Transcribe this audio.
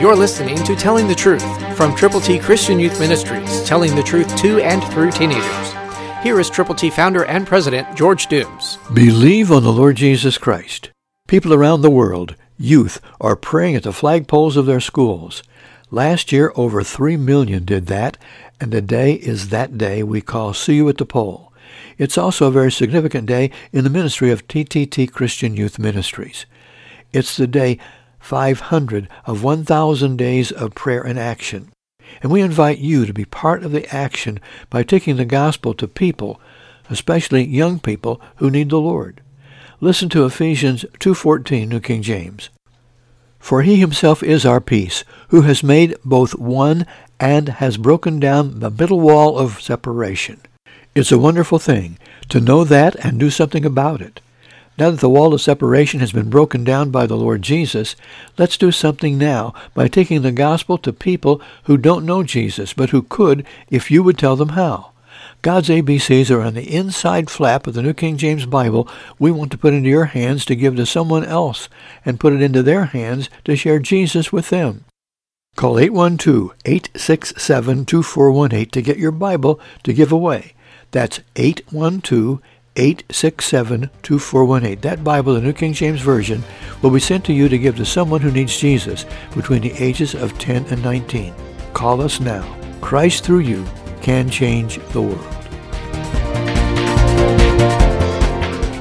You're listening to Telling the Truth from Triple T Christian Youth Ministries, telling the truth to and through teenagers. Here is Triple T founder and president George Dooms. Believe on the Lord Jesus Christ. People around the world, youth, are praying at the flagpoles of their schools. Last year, over 3 million did that, and today is that day we call See You at the Pole. It's also a very significant day in the ministry of TTT Christian Youth Ministries. It's the day 500 of 1,000 days of prayer and action. And we invite you to be part of the action by taking the gospel to people, especially young people who need the Lord. Listen to Ephesians 2.14, New King James. For he himself is our peace, who has made both one and has broken down the middle wall of separation. It's a wonderful thing to know that and do something about it. Now that the wall of separation has been broken down by the Lord Jesus, let's do something now by taking the gospel to people who don't know Jesus, but who could if you would tell them how. God's ABCs are on the inside flap of the New King James Bible we want to put into your hands to give to someone else and put it into their hands to share Jesus with them. Call 812-867-2418 to get your Bible to give away. That's 812 867 2418. That Bible, the New King James Version, will be sent to you to give to someone who needs Jesus between the ages of 10 and 19. Call us now. Christ through you can change the world.